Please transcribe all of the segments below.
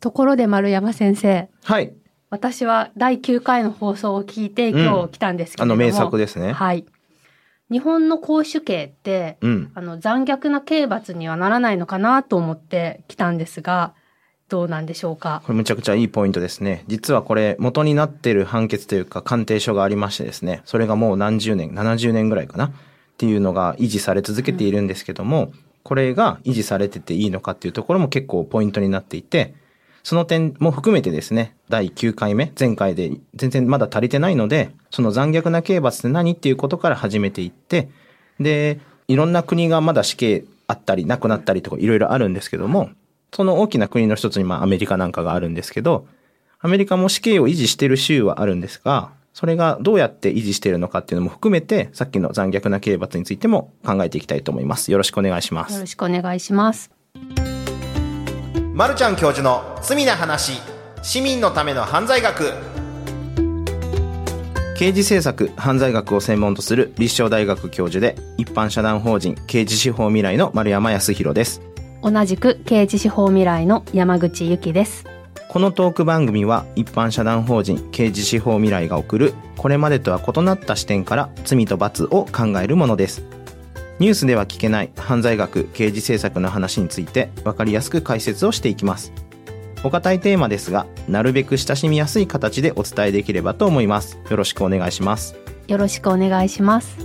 ところで丸山先生。はい。私は第9回の放送を聞いて今日来たんですけれども、あの名作ですね。はい。日本の公主刑って、うん。あの残虐な刑罰にはならないのかなと思って来たんですが、どうなんでしょうか？これむちゃくちゃいいポイントですね。実はこれ元になってる判決というか鑑定書がありましてですね、それがもう何十年、70年ぐらいかな？っていうのが維持され続けているんですけども、これが維持されてていいのかっていうところも結構ポイントになっていて、その点も含めてですね、第9回目、前回で全然まだ足りてないので、その残虐な刑罰って何っていうことから始めていって、で、いろんな国がまだ死刑あったり、なくなったりとかいろいろあるんですけども、その大きな国の一つにまあアメリカなんかがあるんですけど、アメリカも死刑を維持してる州はあるんですが、それがどうやって維持しているのかっていうのも含めて、さっきの残虐な刑罰についても考えていきたいと思います。よろしくお願いします。よろしくお願いします。まるちゃん教授の罪な話、市民のための犯罪学。刑事政策、犯罪学を専門とする立正大学教授で、一般社団法人刑事司法未来の丸山康弘です。同じく刑事司法未来の山口由紀です。このトーク番組は一般社団法人刑事司法未来が送るこれまでとは異なった視点から罪と罰を考えるものです。ニュースでは聞けない犯罪学刑事政策の話について分かりやすく解説をしていきます。お堅いテーマですが、なるべく親しみやすい形でお伝えできればと思います。よろしくお願いします。よろしくお願いします。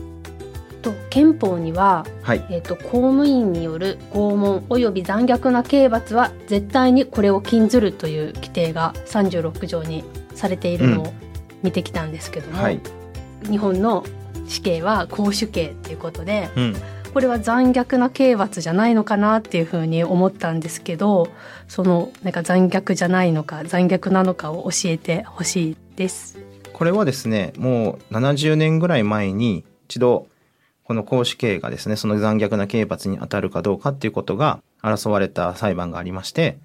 と憲法には、はい。えっ、と公務員による拷問及び残虐な刑罰は絶対にこれを禁ずるという規定が36条にされているのを見てきたんですけども、はい。日本の死刑は公主刑っていうことでうん。これは残虐な刑罰じゃないのかなっていうふうに思ったんですけどそのなんか残虐じゃないのか残虐なのかを教えてほしいです。これはですね、もう70年ぐらい前に一度、この公主刑がですね、その残虐な刑罰に当たるかどうかっていうことが争われた裁判がありまして、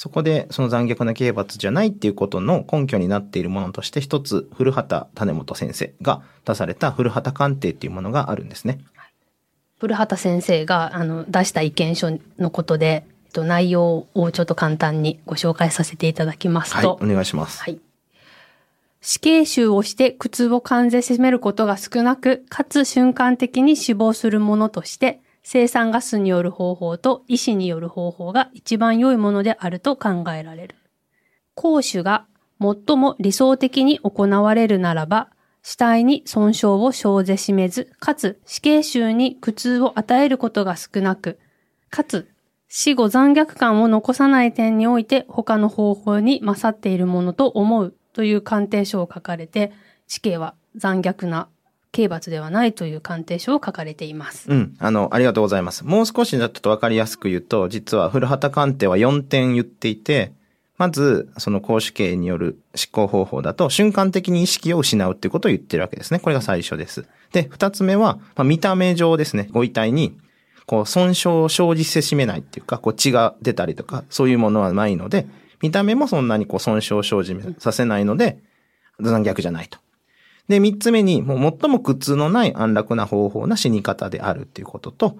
そこでその残虐な刑罰じゃないっていうことの根拠になっているものとして一つ、古畑種本先生が出された古畑鑑定っていうものがあるんですね。古畑先生があの出した意見書のことで、えっと、内容をちょっと簡単にご紹介させていただきますはい、と、お願いします。はい。死刑囚をして苦痛を感じ締めることが少なく、かつ瞬間的に死亡するものとして、生産ガスによる方法と医師による方法が一番良いものであると考えられる。公主が最も理想的に行われるならば、死体に損傷を生ぜしめず、かつ死刑囚に苦痛を与えることが少なく、かつ死後残虐感を残さない点において他の方法に勝っているものと思うという鑑定書を書かれて、死刑は残虐な刑罰ではないという鑑定書を書かれています。うん。あの、ありがとうございます。もう少しだとわかりやすく言うと、実は古畑鑑定は4点言っていて、まず、その公主刑による執行方法だと、瞬間的に意識を失うっていうことを言ってるわけですね。これが最初です。で、二つ目は、まあ、見た目上ですね、ご遺体に、こう、損傷を生じせしめないっていうか、こう、血が出たりとか、そういうものはないので、見た目もそんなにこう、損傷を生じさせないので、残虐じゃないと。で、三つ目に、もう最も苦痛のない安楽な方法な死に方であるっていうことと、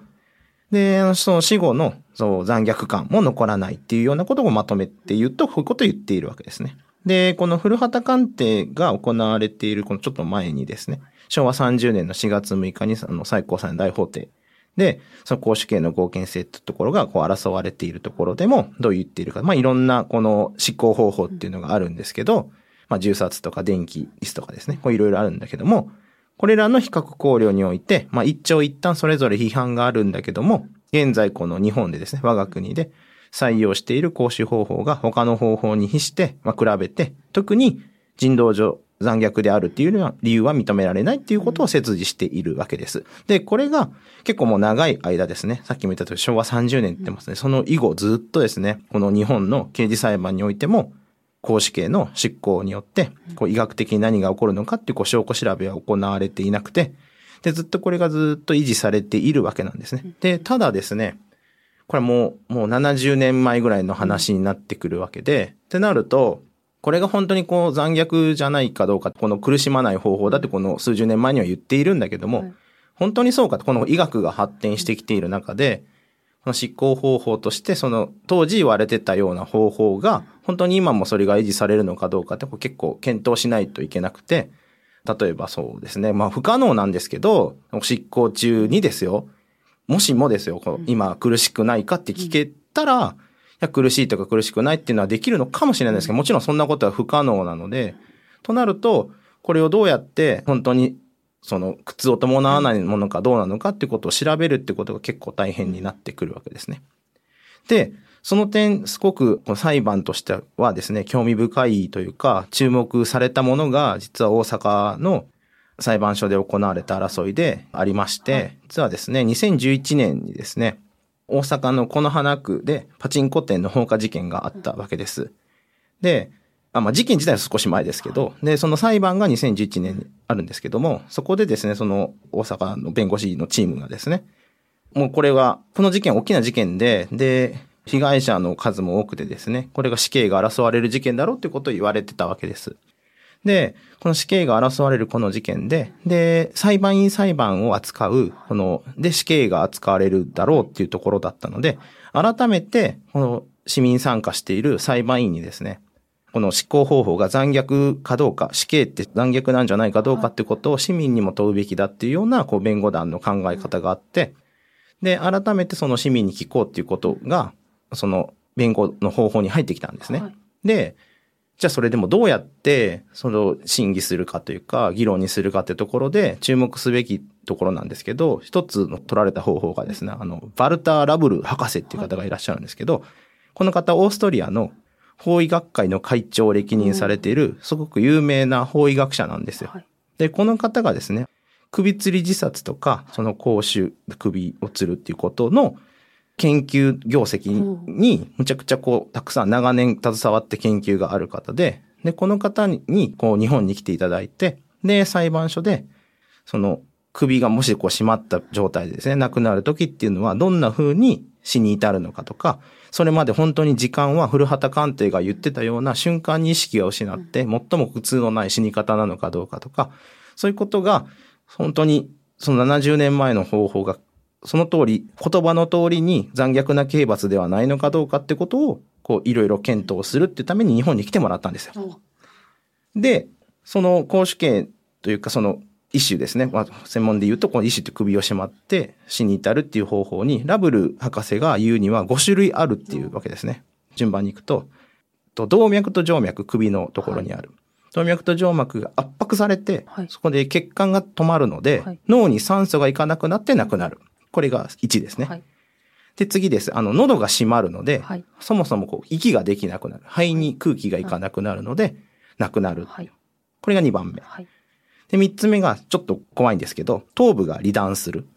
で、その死後のそう残虐感も残らないっていうようなことをまとめて言うと、こういうことを言っているわけですね。で、この古畑鑑定が行われているこのちょっと前にですね、昭和30年の4月6日にあの最高裁の大法廷で、その公主刑の合憲性ってところがこう争われているところでもどう言っているか。まあいろんなこの執行方法っていうのがあるんですけど、まあ銃殺とか電気椅子とかですね、こういろいろあるんだけども、これらの比較考慮において、まあ一長一短それぞれ批判があるんだけども、現在この日本でですね、我が国で採用している講習方法が他の方法に比して、まあ比べて、特に人道上残虐であるっていうのは理由は認められないっていうことを切示しているわけです。で、これが結構もう長い間ですね、さっきも言ったとおり昭和30年って言ってますね、その以後ずっとですね、この日本の刑事裁判においても、公主刑の執行によって、こう医学的に何が起こるのかっていうこう証拠調べは行われていなくて、で、ずっとこれがずっと維持されているわけなんですね。で、ただですね、これはもう、もう70年前ぐらいの話になってくるわけで、ってなると、これが本当にこう残虐じゃないかどうか、この苦しまない方法だってこの数十年前には言っているんだけども、はい。本当にそうかと、この医学が発展してきている中で、その執行方法として、その当時言われてたような方法が、本当に今もそれが維持されるのかどうかって結構検討しないといけなくて、例えばそうですね、まあ不可能なんですけど、執行中にですよ、もしもですよ、今苦しくないかって聞けたら、いや苦しいとか苦しくないっていうのはできるのかもしれないですけど、もちろんそんなことは不可能なので、となると、これをどうやって本当にその苦痛を伴わないものかどうなのかってことを調べるってことが結構大変になってくるわけですね。で、その点、すごく裁判としてはですね、興味深いというか、注目されたものが、実は大阪の裁判所で行われた争いでありまして、はい実はですね、2011年にですね、大阪の此花区でパチンコ店の放火事件があったわけです。で、あまあ、事件自体は少し前ですけど、で、その裁判が2011年にあるんですけども、そこでですね、その大阪の弁護士のチームがですね、もうこれは、この事件大きな事件で、で、被害者の数も多くてですね、これが死刑が争われる事件だろうっていうことを言われてたわけです。で、この死刑が争われるこの事件で、で、裁判員裁判を扱う、この、で、死刑が扱われるだろうっていうところだったので、改めて、この市民参加している裁判員にですね、この執行方法が残虐かどうか、死刑って残虐なんじゃないかどうかってことを市民にも問うべきだっていうような、こう、弁護団の考え方があって、で、改めてその市民に聞こうっていうことが、その弁護の方法に入ってきたんですね。はいで、じゃあそれでもどうやって、その審議するかというか、議論にするかってところで注目すべきところなんですけど、一つの取られた方法がですね、あの、バルター・ラブル博士っていう方がいらっしゃるんですけど、この方、オーストリアの法医学会の会長を歴任されている、すごく有名な法医学者なんですよ。はい。で、この方がですね、首吊り自殺とか、その公衆首を吊るっていうことの研究業績に、むちゃくちゃこう、たくさん長年携わって研究がある方で、で、この方に、こう、日本に来ていただいて、で、裁判所で、その、首がもしこう締まった状態でですね、亡くなる時っていうのは、どんな風に死に至るのかとか、それまで本当に時間は古畑鑑定が言ってたような瞬間に意識を失って、最も苦痛のない死に方なのかどうかとか、そういうことが、本当にその70年前の方法が、その通り、言葉の通りに残虐な刑罰ではないのかどうかってことを、こう、いろいろ検討するっていうために日本に来てもらったんですよ。で、その公主刑というかその一種ですね。まあ、専門で言うと、この一種って首を縛って死に至るっていう方法に、ラブル博士が言うには5種類あるっていうわけですね。順番に行くと、と動脈と静脈、首のところにある。動脈と静脈が圧迫されて、はいそこで血管が止まるので、はい脳に酸素がいかなくなって亡くなる。これが1ですね。はい。で、次です。あの、喉が閉まるので、はいそもそもこう、息ができなくなる。肺に空気がいかなくなるので、亡くなる。はい。これが2番目。はい。で、3つ目がちょっと怖いんですけど、頭部が離断する。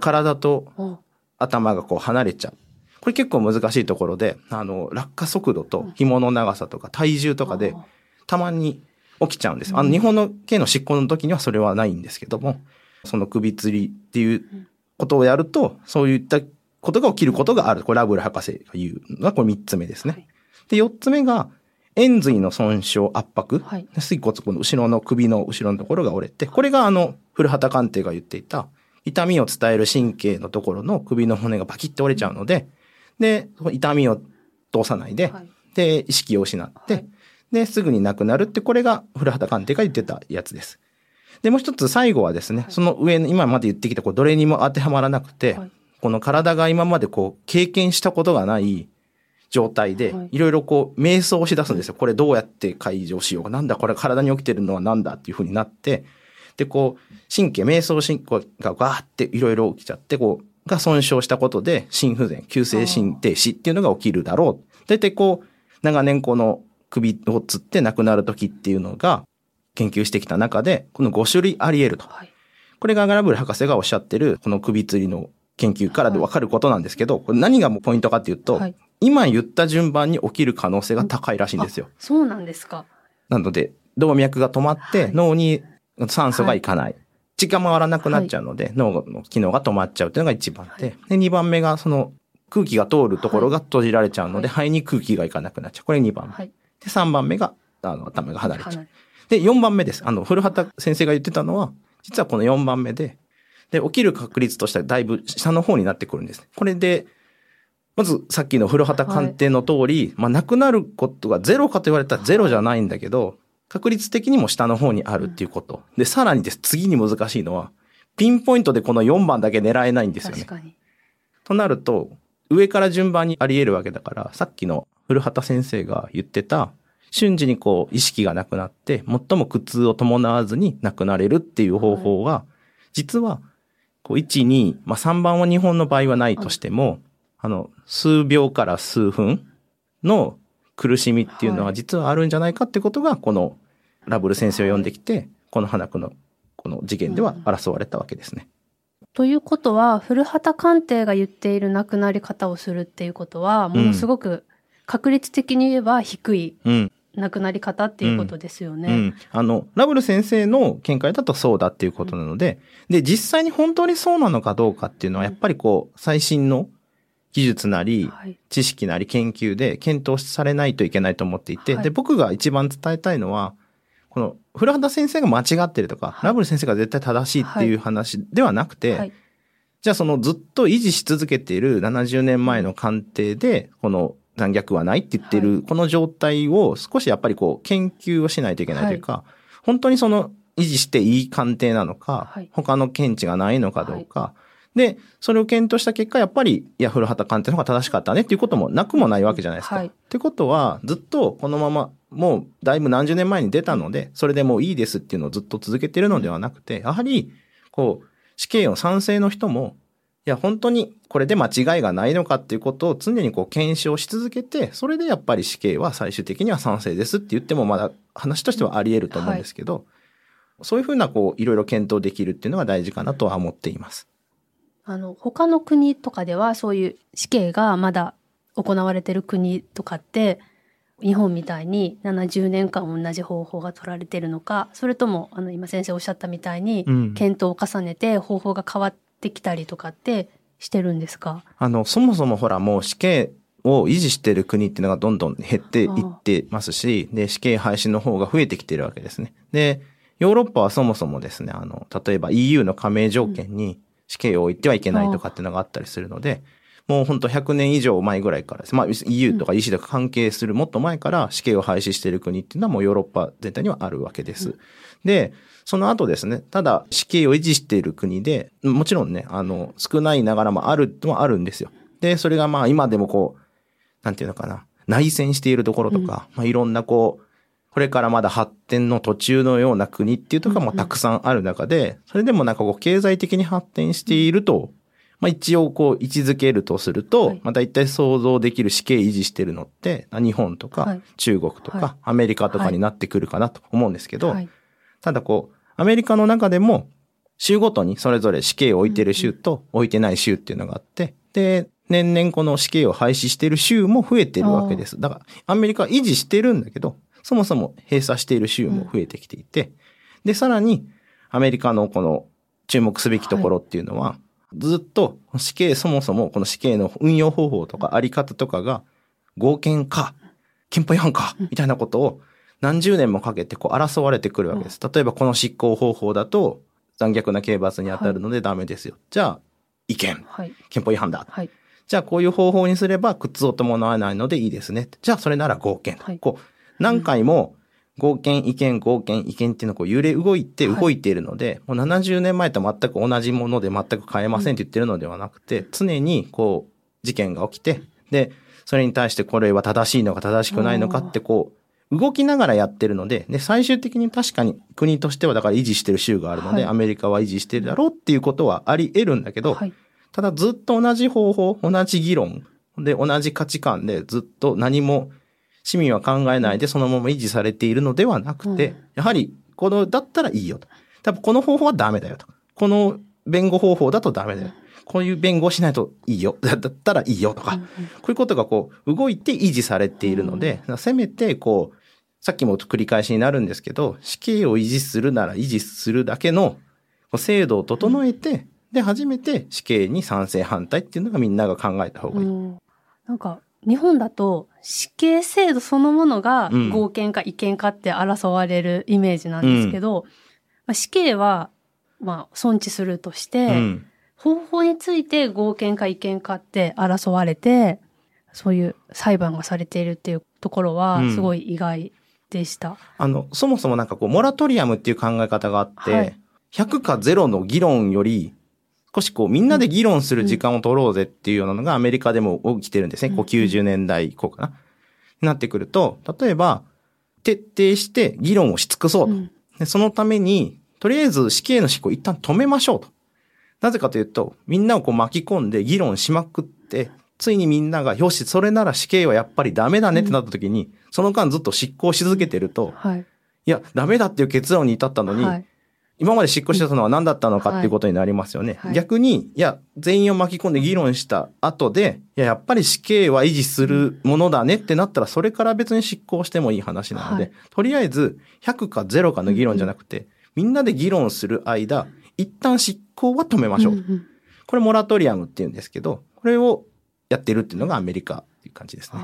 体とお頭がこう離れちゃう。これ結構難しいところで、あの、落下速度と紐の長さとか体重とかであ、たまに起きちゃうんです。あの、日本の刑の執行の時にはそれはないんですけども、その首吊りっていうことをやると、そういったことが起きることがある。これラブル博士が言うのが、これ3つ目ですね。はいで、4つ目が、円髄の損傷圧迫。はい。水骨この後ろの首の後ろのところが折れて、これがあの、古畑鑑定が言っていた、痛みを伝える神経のところの首の骨がバキッと折れちゃうので、で、痛みを通さないで、はい。で、意識を失って、はい。で、すぐに亡くなるって、これが古畑鑑定が言ってたやつです。で、もう一つ最後はですね、その上の今まで言ってきた、こう、どれにも当てはまらなくて、はい。この体が今までこう、経験したことがない状態ではい、いろいろこう、瞑想をしだすんですよ。これどうやって解除しようか。なんだこれ体に起きてるのはなんだっていうふうになって、で、こう、神経、瞑想神経がガーっていろいろ起きちゃって、こう、が損傷したことで、心不全、急性心停止っていうのが起きるだろう。大体こう、長年この首をつって亡くなる時っていうのが、研究してきた中で、この5種類あり得ると。はい。これがガラブル博士がおっしゃってる、この首吊りの研究からでわかることなんですけど、これ何がもうポイントかっていうと、はい今言った順番に起きる可能性が高いらしいんですよ。そうなんですか。なので、動脈が止まって、はい脳に酸素がいかない。血が回らなくなっちゃうので、脳の機能が止まっちゃうというのが一番で、で、二番目がその空気が通るところが閉じられちゃうので、肺に空気がいかなくなっちゃう。これ二番目。はい。で、三番目が、あの、頭が離れちゃうで、4番目です。あの、古畑先生が言ってたのは、実はこの4番目で、で、起きる確率としてはだいぶ下の方になってくるんです。これで、まずさっきの古畑鑑定の通り、まあなくなることがゼロかと言われたらゼロじゃないんだけど、確率的にも下の方にあるっていうこと。で、さらにです、次に難しいのは、ピンポイントでこの4番だけ狙えないんですよね確。かに。となると、上から順番にあり得るわけだから、さっきの古畑先生が言ってた、瞬時にこう意識がなくなって、最も苦痛を伴わずに亡くなれるっていう方法が、実は、こう1、2、まあ3番は日本の場合はないとしても、あの、数秒から数分の苦しみっていうのははい実はあるんじゃないかってことが、このラブル先生を呼んできて、この花子のこの事件では争われたわけですね。ということは、古畑鑑定が言っている亡くなり方をするっていうことは、ものすごく確率的に言えば低いうん。亡くなり方っていうことですよね。うん。あの、ラブル先生の見解だとそうだっていうことなので、で、実際に本当にそうなのかどうかっていうのは、やっぱりこう、最新の技術なり、はい。知識なり研究で検討されないといけないと思っていて、はい。で、僕が一番伝えたいのは、この、古畑先生が間違ってるとか、はい。ラブル先生が絶対正しいっていう話ではなくて、はい。じゃあそのずっと維持し続けている70年前の鑑定で、この残虐はないって言ってる、この状態を少しやっぱりこう研究をしないといけないというか、本当にその維持していい鑑定なのか、はい。他の検知がないのかどうか、で、それを検討した結果、やっぱり、いや、古畑鑑定の方が正しかったねっていうこともなくもないわけじゃないですか。はいってことは、ずっとこのまま、もうだいぶ何十年前に出たので、それでもういいですっていうのをずっと続けてるのではなくて、やはり、こう、死刑の賛成の人も、いや、本当にこれで間違いがないのかっていうことを常にこう検証し続けて、それでやっぱり死刑は最終的には賛成ですって言ってもまだ話としてはあり得ると思うんですけど、そういうふうなこう、いろいろ検討できるっていうのが大事かなとは思っています。あの、他の国とかではそういう死刑がまだ行われてる国とかって、日本みたいに70年間同じ方法が取られてるのか、それとも、あの、今先生おっしゃったみたいにうん、検討を重ねて方法が変わってきたりとかってしてるんですか？あの、そもそもほらもう死刑を維持している国っていうのがどんどん減っていってますし、で、死刑廃止の方が増えてきてるわけですね。で、ヨーロッパはそもそもですね、あの、例えば EU の加盟条件に死刑を置いてはいけないとかっていうのがあったりするので、もうほんと100年以上前ぐらいからです。まあ EU とか EC とか関係するもっと前から死刑を廃止している国っていうのはもうヨーロッパ全体にはあるわけです。で、その後ですね、ただ死刑を維持している国で、もちろんね、あの、少ないながらもあるのはあるんですよ。で、それがまあ今でもこう、なんていうのかな、内戦しているところとか、まあいろんなこう、これからまだ発展の途中のような国っていうところもたくさんある中で、それでもなんかこう経済的に発展していると、まあ一応こう位置づけるとすると、はい。まあ大体想像できる死刑維持してるのって、日本とかはい。中国とはかアメリカとかになってくるかなと思うんですけど、はい。ただこう、アメリカの中でも、州ごとにそれぞれ死刑を置いてる州と置いてない州っていうのがあって、で、年々この死刑を廃止している州も増えてるわけです。だから、アメリカは維持してるんだけど、そもそも閉鎖している州も増えてきていて、で、さらに、アメリカのこの注目すべきところっていうのは、ずっと死刑、そもそもこの死刑の運用方法とかあり方とかが、合憲か、憲法違反か、みたいなことを何十年もかけてこう争われてくるわけです。例えばこの執行方法だと残虐な刑罰に当たるのでダメですよ。じゃあ、違憲、はい。憲法違反だ。はい。じゃあこういう方法にすれば苦痛を伴わないのでいいですね。じゃあそれなら合憲。はいこう、何回も合憲、違憲、合憲、違憲っていうのをこう揺れ動いてはい。動いているので、もう70年前と全く同じもので全く変えませんって言ってるのではなくて、常にこう事件が起きて、で、それに対してこれは正しいのか正しくないのかってこう、動きながらやってるので、で、最終的に確かに国としてはだから維持してる州があるので、はい。アメリカは維持してるだろうっていうことはあり得るんだけど、はい。ただずっと同じ方法、同じ議論で同じ価値観でずっと何も市民は考えないでそのまま維持されているのではなくて、うんやはりこのだったらいいよと。多分この方法はダメだよと。この弁護方法だとダメだよ。こういう弁護をしないといいよ。だったらいいよとか。こういうことがこう動いて維持されているので、せめてこう、さっきも繰り返しになるんですけど、死刑を維持するなら維持するだけの制度を整えて、で、初めて死刑に賛成反対っていうのがみんなが考えた方がいい。うんなんか、日本だと死刑制度そのものがうん合憲か違憲かって争われるイメージなんですけど、まあ、死刑は、まあ、尊置するとして、うん。方法について合憲か違憲かって争われて、そういう裁判がされているっていうところはう、んすごい意外でした。あの、そもそもなんかこう、モラトリアムっていう考え方があって、はい100か0の議論より、少しこう、みんなで議論する時間を取ろうぜっていうようなのがアメリカでも起きてるんですね。こう、うん90年代以降かな。なってくると、例えば、徹底して議論をし尽くそうと。うんでそのために、とりあえず死刑の執行を一旦止めましょうと。なぜかというと、みんなをこう巻き込んで議論しまくって、ついにみんなが、よし、それなら死刑はやっぱりダメだねってなった時に、その間ずっと執行し続けてると、はい。いや、ダメだっていう結論に至ったのに、はい。今まで執行してたのは何だったのかっていうことになりますよね。はい逆に、いや、全員を巻き込んで議論した後で、いや、やっぱり死刑は維持するものだねってなったら、それから別に執行してもいい話なので、はいとりあえず、100か0かの議論じゃなくて、みんなで議論する間、一旦執行は止めましょう。んんこれモラトリアムって言うんですけど、これをやってるっていうのがアメリカっていう感じですね。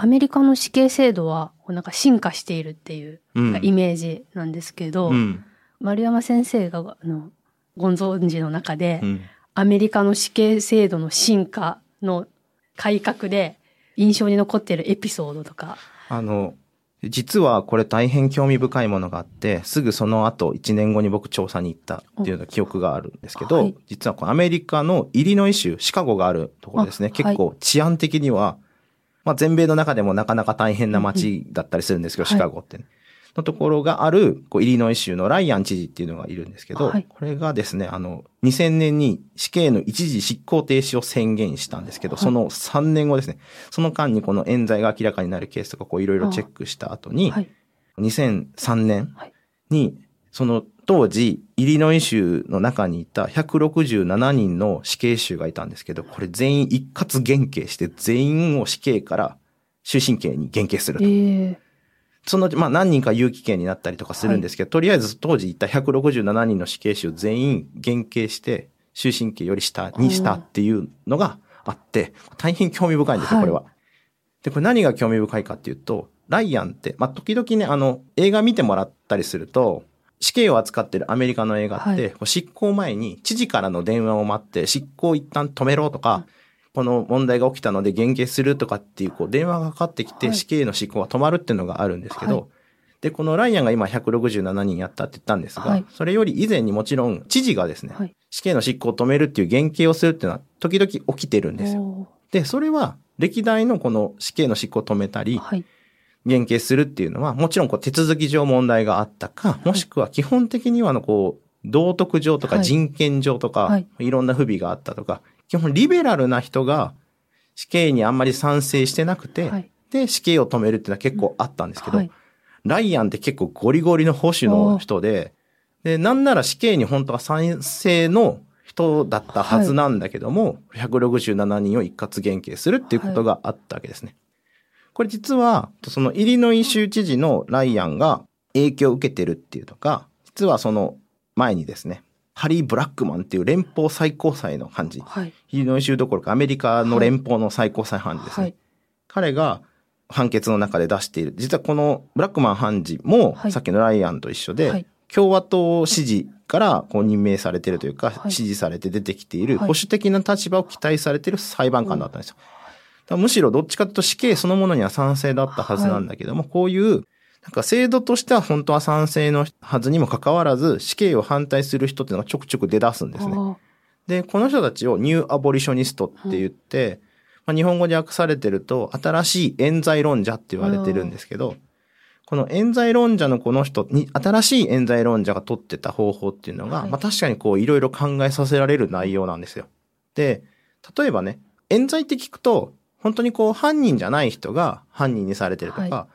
アメリカの死刑制度は、なんか進化しているっていううん。イメージなんですけど、うん。丸山先生が、あの、ご存知の中で、うん。アメリカの死刑制度の進化の改革で印象に残っているエピソードとか。あの、実はこれ大変興味深いものがあって、すぐその後1年後に僕調査に行ったっていうような記憶があるんですけど、はい実はこのアメリカのイリノイ州、シカゴがあるところですね。あ結構治安的には、まあ全米の中でもなかなか大変な街だったりするんですけど、シカゴってね、のところがある、こうイリノイ州のライアン知事っていうのがいるんですけど、はい。これがですね、あの、2000年に死刑の一時執行停止を宣言したんですけど、はい。その3年後ですね、その間にこの冤罪が明らかになるケースとかこういろいろチェックした後に、はい。2003年はい。に、その当時、イリノイ州の中にいた167人の死刑囚がいたんですけど、これ全員一括減刑して全員を死刑から終身刑に減刑するえと。えそのまあ何人か有期刑になったりとかするんですけど、とりあえず当時いた167人の死刑囚全員減刑して終身刑より下にしたっていうのがあって、大変興味深いんですよ、はいこれは。で、これ何が興味深いかっていうと、ライアンって、まあ、時々ね、あの、映画見てもらったりすると、死刑を扱ってるアメリカの映画って、はい執行前に知事からの電話を待って、執行を一旦止めろとか、この問題が起きたので減刑するとかっていう、こう、電話がかかってきて、はい死刑の執行が止まるっていうのがあるんですけど、はいで、このライアンが今167人やったって言ったんですが、はいそれより以前にもちろん知事がですね、はい。死刑の執行を止めるっていう減刑をするっていうのは時々起きてるんですよ。おで、それは歴代のこの死刑の執行を止めたり。減刑するっていうのは、もちろんこう手続き上問題があったか、もしくは基本的にはあのこう、道徳上とかはい人権上とか、はいい、ろんな不備があったとか、基本リベラルな人が死刑にあんまり賛成してなくて、はい。で、死刑を止めるっていうのは結構あったんですけど、はい。ライアンって結構ゴリゴリの保守の人で、で、なんなら死刑に本当は賛成の人だったはずなんだけども、167人を一括減刑するっていうことがあったわけですね。これ実は、そのイリノイ州知事のライアンが影響を受けてるっていうとか、実はその前にですね、ハリー・ブラックマンっていう連邦最高裁の判事、はい。イリノイ州どころかアメリカの連邦の最高裁判事ですね。はい。彼が判決の中で出している。実はこのブラックマン判事も、はいさっきのライアンと一緒で、はい共和党支持からこう任命されているというか、はい支持されて出てきている、はい保守的な立場を期待されている裁判官だったんですよ。むしろどっちかというと死刑そのものには賛成だったはずなんだけども、こういう、なんか制度としては本当は賛成のはずにもかかわらず、死刑を反対する人っていうのがちょくちょく出だすんですね。あで、この人たちをニューアボリショニストって言って、まあ、日本語で訳されてると、新しい冤罪論者って言われてるんですけど、この冤罪論者のこの人に、新しい冤罪論者が取ってた方法っていうのが、はい。まあ確かにこういろいろ考えさせられる内容なんですよ。で、例えばね、冤罪って聞くと、本当にこう犯人じゃない人が犯人にされてるとか、は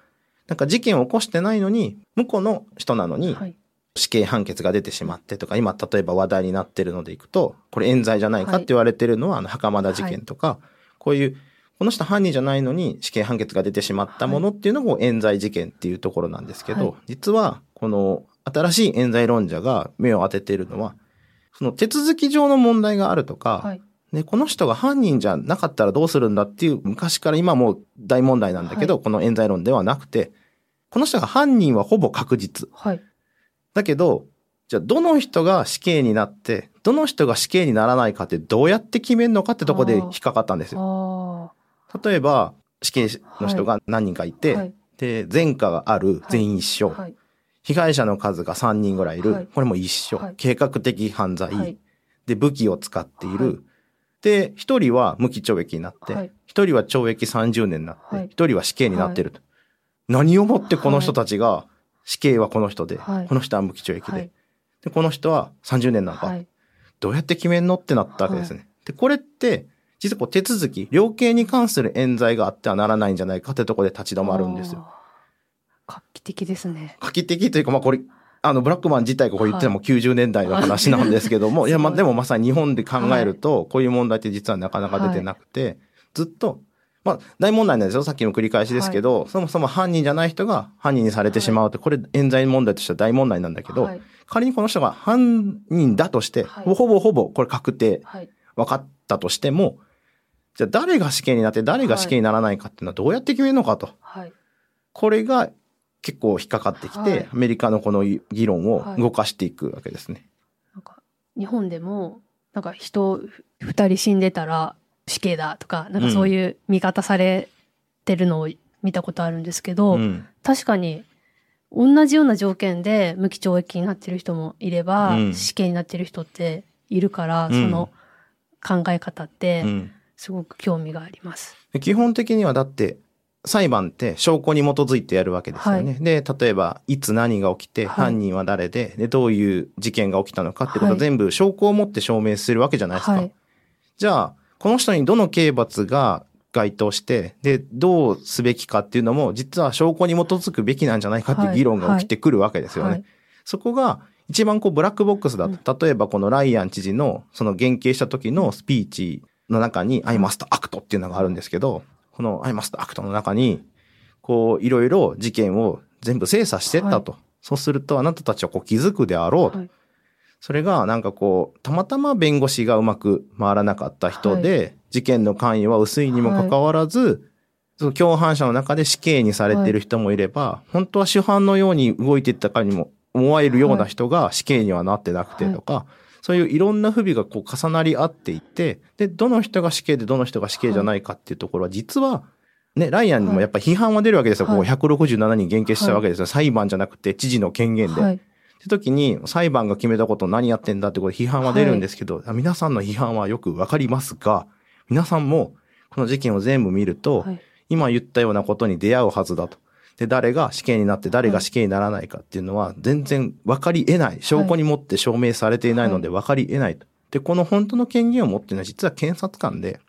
なんか事件を起こしてないのに、向こうの人なのに。死刑判決が出てしまってとか、今例えば話題になってるのでいくと、これ冤罪じゃないかって言われてるのは、あの、袴田事件とか、こういう、この人犯人じゃないのに死刑判決が出てしまったものっていうのが冤罪事件っていうところなんですけど、はい。実は、この新しい冤罪論者が目を当てているのは、その手続き上の問題があるとか、はい。で、この人が犯人じゃなかったらどうするんだっていう昔から今もう大問題なんだけど、はこの冤罪論ではなくて、この人が犯人はほぼ確実。はい。だけど、じゃあどの人が死刑になって、どの人が死刑にならないかってどうやって決めるのかってとこで引っかかったんですよ。例えば、死刑の人が何人かいて、はいで、前科がある全員一緒。はい。被害者の数が3人ぐらいいる。はいこれも一緒、はい計画的犯罪。はい。で、武器を使っている。はいで、一人は無期懲役になってはい、一、人は懲役30年になって、はい一、人は死刑になってると。何をもってこの人たちが、死刑はこの人で、はいこの人は無期懲役で、はい。で、この人は30年なのか、はい。どうやって決めんのってなったわけですね。で、これって、実はこう手続き、量刑に関する冤罪があってはならないんじゃないかってところで立ち止まるんですよ。画期的ですね。画期的というか、まあこれ、あの、ブラックマン自体がこう言っても90年代の話なんですけども、い、や、まあでもまさに日本で考えると、こういう問題って実はなかなか出てなくて、ずっと、まあ大問題なんですよ。さっきの繰り返しですけど、そもそも犯人じゃない人が犯人にされてしまうって、これ冤罪問題としては大問題なんだけど、はい。仮にこの人が犯人だとして、はいほぼほぼこれ確定、はい。分かったとしても、じゃあ誰が死刑になって誰が死刑にならないかっていうのはどうやって決めるのかと。はい。これが結構引っかかってきて、はいアメリカのこの議論をはい動かしていくわけですね。なんか、日本でも、なんか人二人死んでたら死刑だとか、なんかそういう見方されてるのを見たことあるんですけど、うん。確かに、同じような条件で無期懲役になってる人もいれば、うん死刑になってる人っているから、うんその考え方ってうんすごく興味があります。で基本的にはだって、裁判って証拠に基づいてやるわけですよね。はで、例えば、いつ何が起きて、はい犯人は誰で、で、どういう事件が起きたのかってことは全部証拠を持って証明するわけじゃないですか。はい。じゃあ、この人にどの刑罰が該当して、で、どうすべきかっていうのも、実は証拠に基づくべきなんじゃないかっていう議論が起きてくるわけですよね。はい。そこが一番こうブラックボックスだと。例えばこのライアン知事のその減刑した時のスピーチの中に I must act っていうのがあるんですけど、この I must act の中に、こういろいろ事件を全部精査してったと。そうするとあなたたちはこう気づくであろうと。はい。それがなんかこう、たまたま弁護士がうまく回らなかった人で、事件の関与は薄いにもかかわらず、その共犯者の中で死刑にされている人もいれば、本当は主犯のように動いていったかにも思えるような人が死刑にはなってなくてとか、そういういろんな不備がこう重なり合っていって、で、どの人が死刑でどの人が死刑じゃないかっていうところは実は、ね、ライアンにもやっぱり批判は出るわけですよ。はいこう167人減刑したわけですよ。裁判じゃなくて知事の権限で。はい。って時に、裁判が決めたことを何やってんだってことで批判は出るんですけど、皆さんの批判はよくわかりますが、皆さんもこの事件を全部見ると、はい。今言ったようなことに出会うはずだと。で、誰が死刑になって誰が死刑にならないかっていうのは全然分かり得ない。証拠に持って証明されていないので分かり得ないと。で、この本当の権限を持っているのは実は検察官で、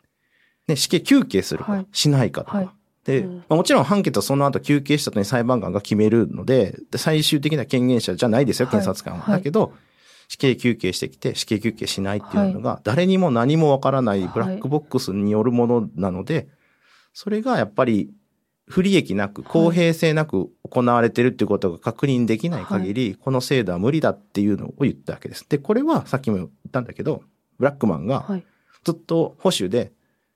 ね、死刑休刑するか、はい。しないかとか。はい。で、うん。まあもちろん判決はその後休刑した後に裁判官が決めるので、で最終的な権限者じゃないですよ、はい。検察官は。はい。だけど、死刑休刑してきて、死刑休刑しないっていうのが、誰にも何もわからない。ブラックボックスによるものなので、それがやっぱり不利益なく、公平性なく行われてるっていうことが確認できない限り、この制度は無理だっていうのを言ったわけです。で、これはさっきも言ったんだけど、ブラックマンがはい。ずっと保守で、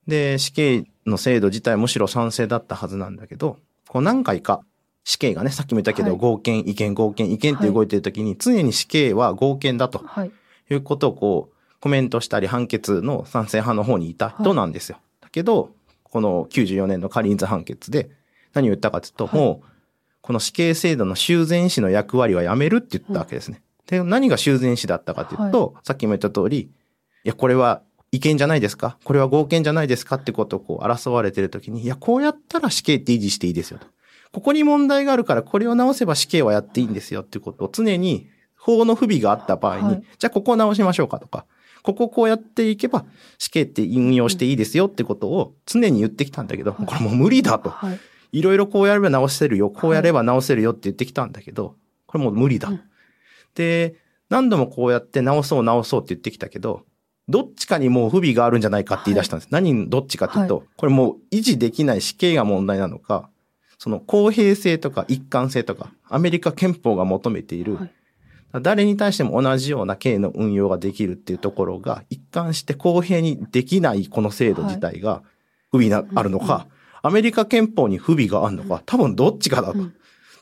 で、死刑の制度自体むしろ賛成だったはずなんだけど、こう何回か死刑がね、さっきも言ったけど、はい合憲、違憲、合憲、違憲って動いてる時に、常に死刑は合憲だとはい。いうことをこう、コメントしたり判決の賛成派の方にいた人なんですよ。だけど、この94年のカリーンズ判決で何を言ったかというと、はいもう、この死刑制度の修繕士の役割はやめるって言ったわけですね。で、何が修繕士だったかというと、さっきも言った通り、いや、これは違憲じゃないですか？これは合憲じゃないですかってことをこう争われてるときに、いや、こうやったら死刑って維持していいですよと。ここに問題があるからこれを直せば死刑はやっていいんですよっていうことを常に法の不備があった場合に、はいじゃあここを直しましょうかとか、ここをこうやっていけば死刑って引用していいですよってことを常に言ってきたんだけど、これもう無理だと。はい。いろいろこうやれば直せるよ、こうやれば直せるよって言ってきたんだけど、これもう無理だ。うん。で、何度もこうやって直そう直そうって言ってきたけど、どっちかにもう不備があるんじゃないかって言い出したんです。何、どっちかっていうと、これもう維持できない死刑が問題なのか、その公平性とか一貫性とか、アメリカ憲法が求めている、はい。誰に対しても同じような刑の運用ができるっていうところが、一貫して公平にできないこの制度自体が不備があるのか、アメリカ憲法に不備があるのか、多分どっちかだと。うん。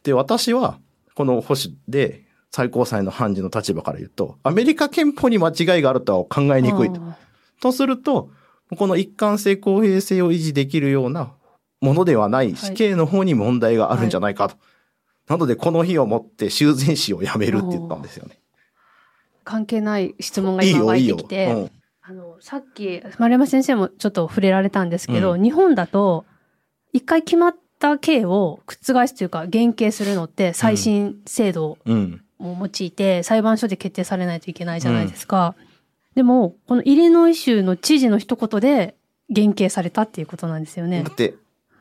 で、私は、この保守で最高裁の判事の立場から言うと、アメリカ憲法に間違いがあるとは考えにくいと。あとすると、この一貫性公平性を維持できるようなものではない死刑の方に問題があるんじゃないかと。なので、この日をもって修繕士を辞めるって言ったんですよね。関係ない質問が今湧いてきて、いいよいいよ。うん。あの、さっき、丸山先生もちょっと触れられたんですけど、う日本だと、一回決まった刑を覆すというか、減刑するのって最新制度うん。を用いて、裁判所で決定されないといけないじゃないですか。でも、このイリノイ州の知事の一言で減刑されたっていうことなんですよねだ。って、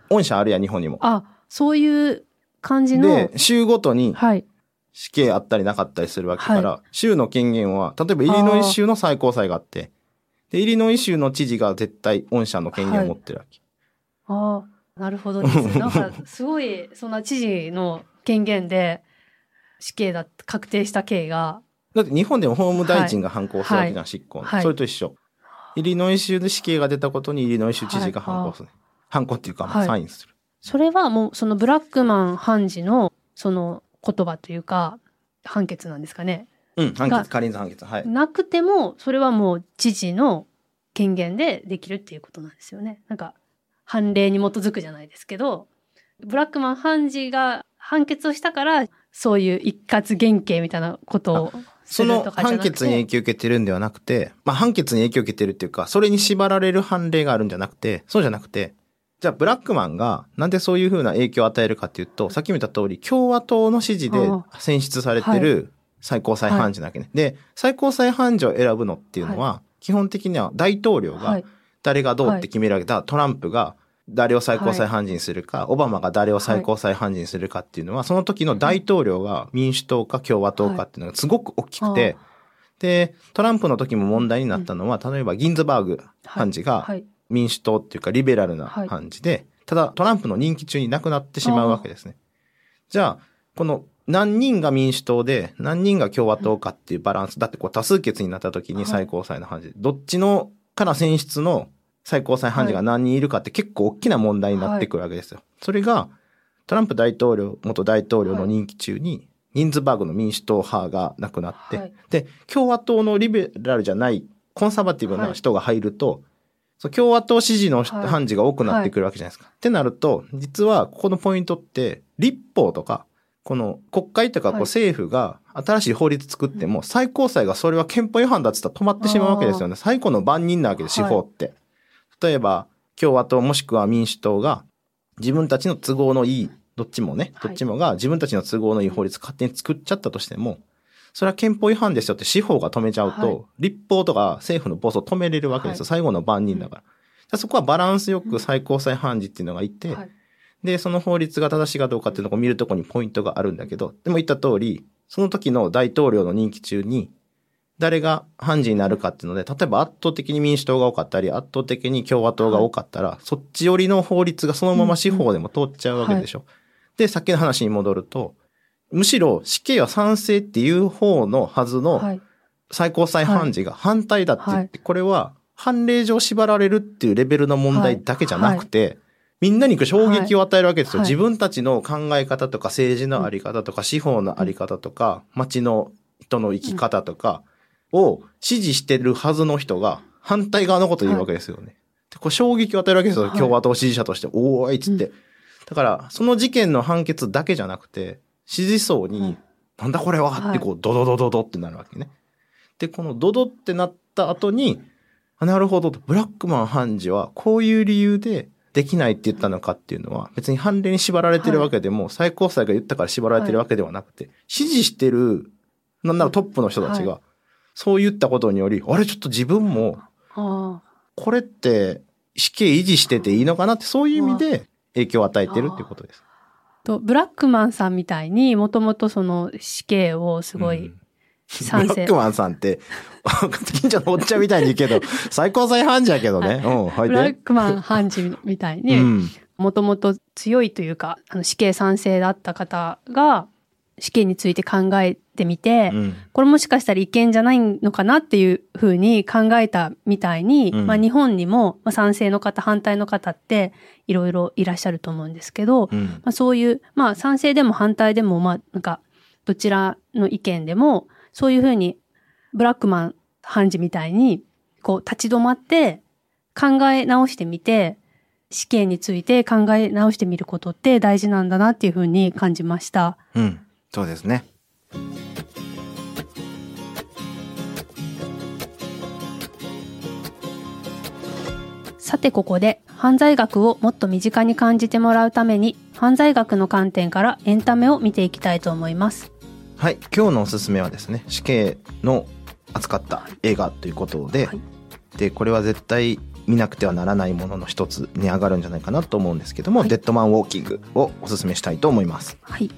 御社あるやん、日本にも。あ、そういう感じの、で、州ごとにはい。死刑あったりなかったりするわけから、州の権限は、例えばイリノイ州の最高裁があって、で、イリノイ州の知事が絶対御社の権限を持ってるわけ。ああ、なるほどです。なんか、すごい、そんな知事の権限で、死刑だ、確定した刑が、だって日本でも法務大臣が反抗するわけじゃん、執行の、はいそれと一緒。イリノイ州で死刑が出たことにイリノイ州知事が反抗する。反抗っていうか、サインする。それはもう、そのブラックマン判事の、その言葉というか、判決なんですかね。うん、判が決、仮に判決。はい。なくても、それはもう知事の権限でできるっていうことなんですよね。なんか、判例に基づくじゃないですけど、ブラックマン判事が判決をしたから、そういう一括減刑みたいなことをすその。判決に影響を受けてるんではなくて、まあ判決に影響を受けてるっていうか、それに縛られる判例があるんじゃなくて、そうじゃなくて、じゃあブラックマンがなんでそういうふうな影響を与えるかっていうと、さっきも言った通り、共和党の支持であ選出されてる最高裁判事なわけね。で、最高裁判事を選ぶのっていうのは、基本的には大統領がはい。誰がどうって決めるわけだ。トランプが誰を最高裁判事にするか、オバマが誰を最高裁判事にするかっていうのは、その時の大統領が民主党か共和党かっていうのがすごく大きくて、で、トランプの時も問題になったのは、例えばギンズバーグ判事がはい。民主党っていうかリベラルなはい。判事で、ただトランプの任期中に亡くなってしまうわけですね。じゃあ、この何人が民主党で何人が共和党かっていうバランス、だってこう多数決になった時はい。に最高裁の判事、どっちのから選出の最高裁判事が何人いるかって結構大きな問題になってくるわけですよ。それがトランプ大統領、元大統領の任期中に、ギンズバーグの民主党派が亡くなって、はい。で、共和党のリベラルじゃない、コンサバティブな人が入ると、そう共和党支持のはい。判事が多くなってくるわけじゃないですか。ってなると、実はここのポイントって、立法とか、この国会とかこうはい政府が新しい法律作っても、最高裁がそれは憲法違反だって言ったら止まってしまうわけですよね。最古の万人なわけで司法って。例えば、共和党もしくは民主党が自分たちの都合のいい、どっちもね、はいどっちもが自分たちの都合のいい法律勝手に作っちゃったとしても、それは憲法違反ですよって司法が止めちゃうと、はい立法とか政府の暴走を止めれるわけですよ。はい最後の番人だから。じゃあそこはバランスよく最高裁判事っていうのがいて、はい。で、その法律が正しいかどうかっていうのを見るところにポイントがあるんだけど、でも言った通り、その時の大統領の任期中に、誰が判事になるかっていうので、例えば圧倒的に民主党が多かったり、圧倒的に共和党が多かったら、そっち寄りの法律がそのまま司法でも通っちゃうわけでしょ。で、さっきの話に戻ると、むしろ死刑は賛成っていう方のはずのはい。最高裁判事が反対だって言って、これは判例上縛られるっていうレベルの問題だけじゃなくて、みんなに衝撃を与えるわけですよ。はい自分たちの考え方とか政治のあり方とか司法のあり方とか街の人の生き方とかを支持してるはずの人が反対側のことを言うわけですよね。でこれ衝撃を与えるわけですよ。はい共和党支持者として。おーいっつって。だから、その事件の判決だけじゃなくて、支持層に、うんなんだこれはってこう、ドドドドドってなるわけね。で、このドドってなった後に、あなるほどと、ブラックマン判事はこういう理由でできないって言ったのかっていうのは、別に判例に縛られてるわけでも、最高裁が言ったから縛られてるわけではなくて、支持してる、なんならトップの人たちはが、そう言ったことにより、あれちょっと自分も、あこれって死刑維持してていいのかなって、そういう意味で影響を与えてるっていうことです。あ。と、ブラックマンさんみたいに、もともとその死刑をすごいブラック。マンさんって、近所のおっちゃんみたいに言うけど、最高裁判事やけどね。うん、はいブラッで。クマン判事みたいうに、ん。もともと強いというか、あの死刑賛成だった方が、死刑について考えてみて、うん。これもしかしたら違憲じゃないのかなっていうふうに考えたみたいに、うんまあ日本にも、まあ、賛成の方、反対の方っていろいろいらっしゃると思うんですけど、うん。まあそういう、まあ賛成でも反対でも、まあなんか、どちらの意見でも、そういうふうに、ブラックマン判事みたいに、こう立ち止まって考え直してみて、死刑について考え直してみることって大事なんだなっていうふうに感じました。うん、そうですね。さてここで犯罪学をもっと身近に感じてもらうために犯罪学の観点からエンタメを見ていきたいと思います。はい、今日のおすすめはですね、死刑の扱った映画ということで、はいで、これは絶対見なくてはならないものの一つに上がるんじゃないかなと思うんですけども、はいデッドマンウォーキングをおすすめしたいと思います。はい。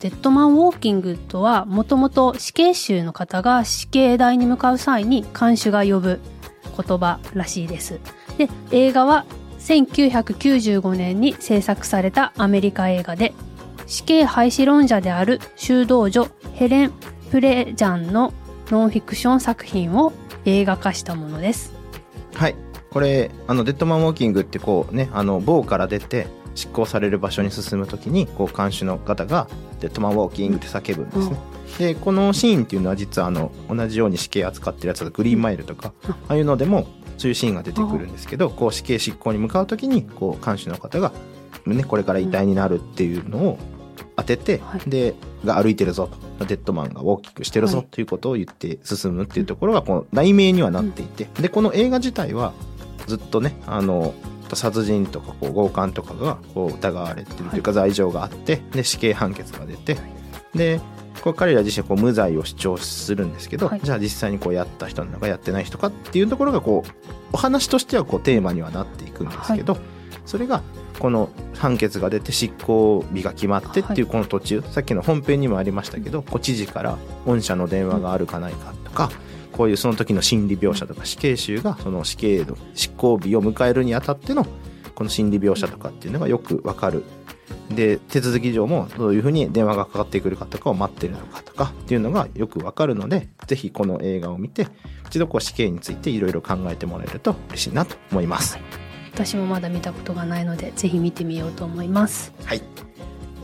デッドマンウォーキングとはもともと死刑囚の方が死刑台に向かう際に看守が呼ぶ言葉らしいです。で、映画は1995年に制作されたアメリカ映画で死刑廃止論者である修道女ヘレン・プレジャンのノンフィクション作品を映画化したものです。はい。これ、あの、デッドマンウォーキングってこうね、あの、棒から出て執行される場所に進むときに、こう、看守の方が、デッドマンウォーキングって叫ぶんですね。で、このシーンっていうのは実はあの、同じように死刑扱ってるやつがグリーンマイルとか、うんああいうのでも、そういうシーンが出てくるんですけど、こう、死刑執行に向かうときに、こう、看守の方が、ね、これから遺体になるっていうのを当てて、はい。で、が歩いてるぞと、デッドマンがウォーキングしてるぞはい。ということを言って進むっていうところが、この題名にはなっていて、で、この映画自体は、ずっとね、あの、殺人とかこう強姦とかがこう疑われてるというか罪状があって、で死刑判決が出て、でこう彼ら自身はこう無罪を主張するんですけど、はい。じゃあ実際にこうやった人なのかやってない人かっていうところがこうお話としてはこうテーマにはなっていくんですけど、それがこの判決が出て執行日が決まってっていうこの途中、さっきの本編にもありましたけど、こう知事から御社の電話があるかないかとか、こういうその時の心理描写とか死刑囚がその死刑の執行日を迎えるにあたってのこの心理描写とかっていうのがよくわかる。で手続き上もどういうふうに電話がかかってくるかとかを待ってるのかとかっていうのがよくわかるのでぜひこの映画を見て一度こう死刑についていろいろ考えてもらえると嬉しいなと思います。私もまだ見たことがないのでぜひ見てみようと思います。はい、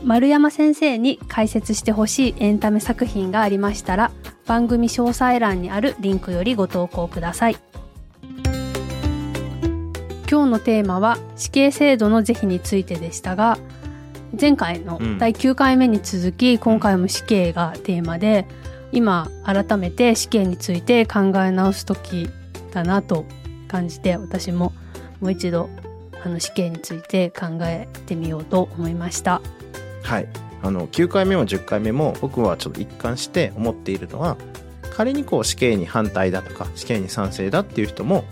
丸山先生に解説してほしいエンタメ作品がありましたら番組詳細欄にあるリンクよりご投稿ください。今日のテーマは死刑制度の是非についてでしたが前回のうん。第9回目に続き、今回も死刑がテーマで今改めて死刑について考え直す時だなと感じて私ももう一度あの死刑について考えてみようと思いました。はい、あの9回目も10回目も僕はちょっと一貫して思っているのは仮にこう死刑に反対だとか死刑に賛成だっていう人も、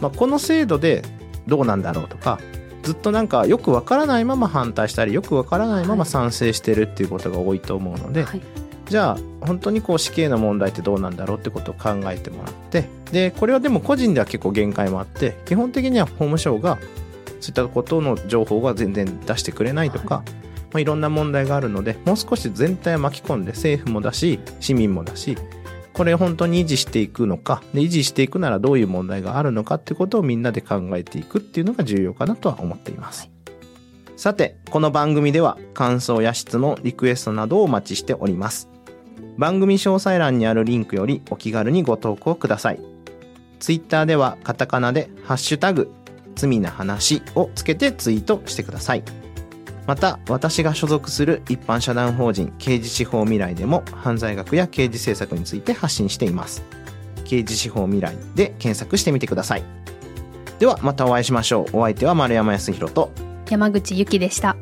まあ、この制度でどうなんだろうとかずっとなんかよくわからないまま反対したりよくわからないまま賛成してるっていうことが多いと思うので、はいじゃあ本当にこう死刑の問題ってどうなんだろうってことを考えてもらってでこれはでも個人では結構限界もあって基本的には法務省がそういったことの情報が全然出してくれないとか、いまあ、いろんな問題があるのでもう少し全体を巻き込んで政府もだし市民もだしこれを本当に維持していくのかで維持していくならどういう問題があるのかってことをみんなで考えていくっていうのが重要かなとは思っています。さて、この番組では感想や質問、リクエストなどをお待ちしております。番組詳細欄にあるリンクよりお気軽にご投稿ください。ツイッターではカタカナでハッシュタグ、罪な話をつけてツイートしてください。また、私が所属する一般社団法人刑事司法未来でも犯罪学や刑事政策について発信しています。刑事司法未来で検索してみてください。ではまたお会いしましょう。お相手は丸山康弘と山口ゆきでした。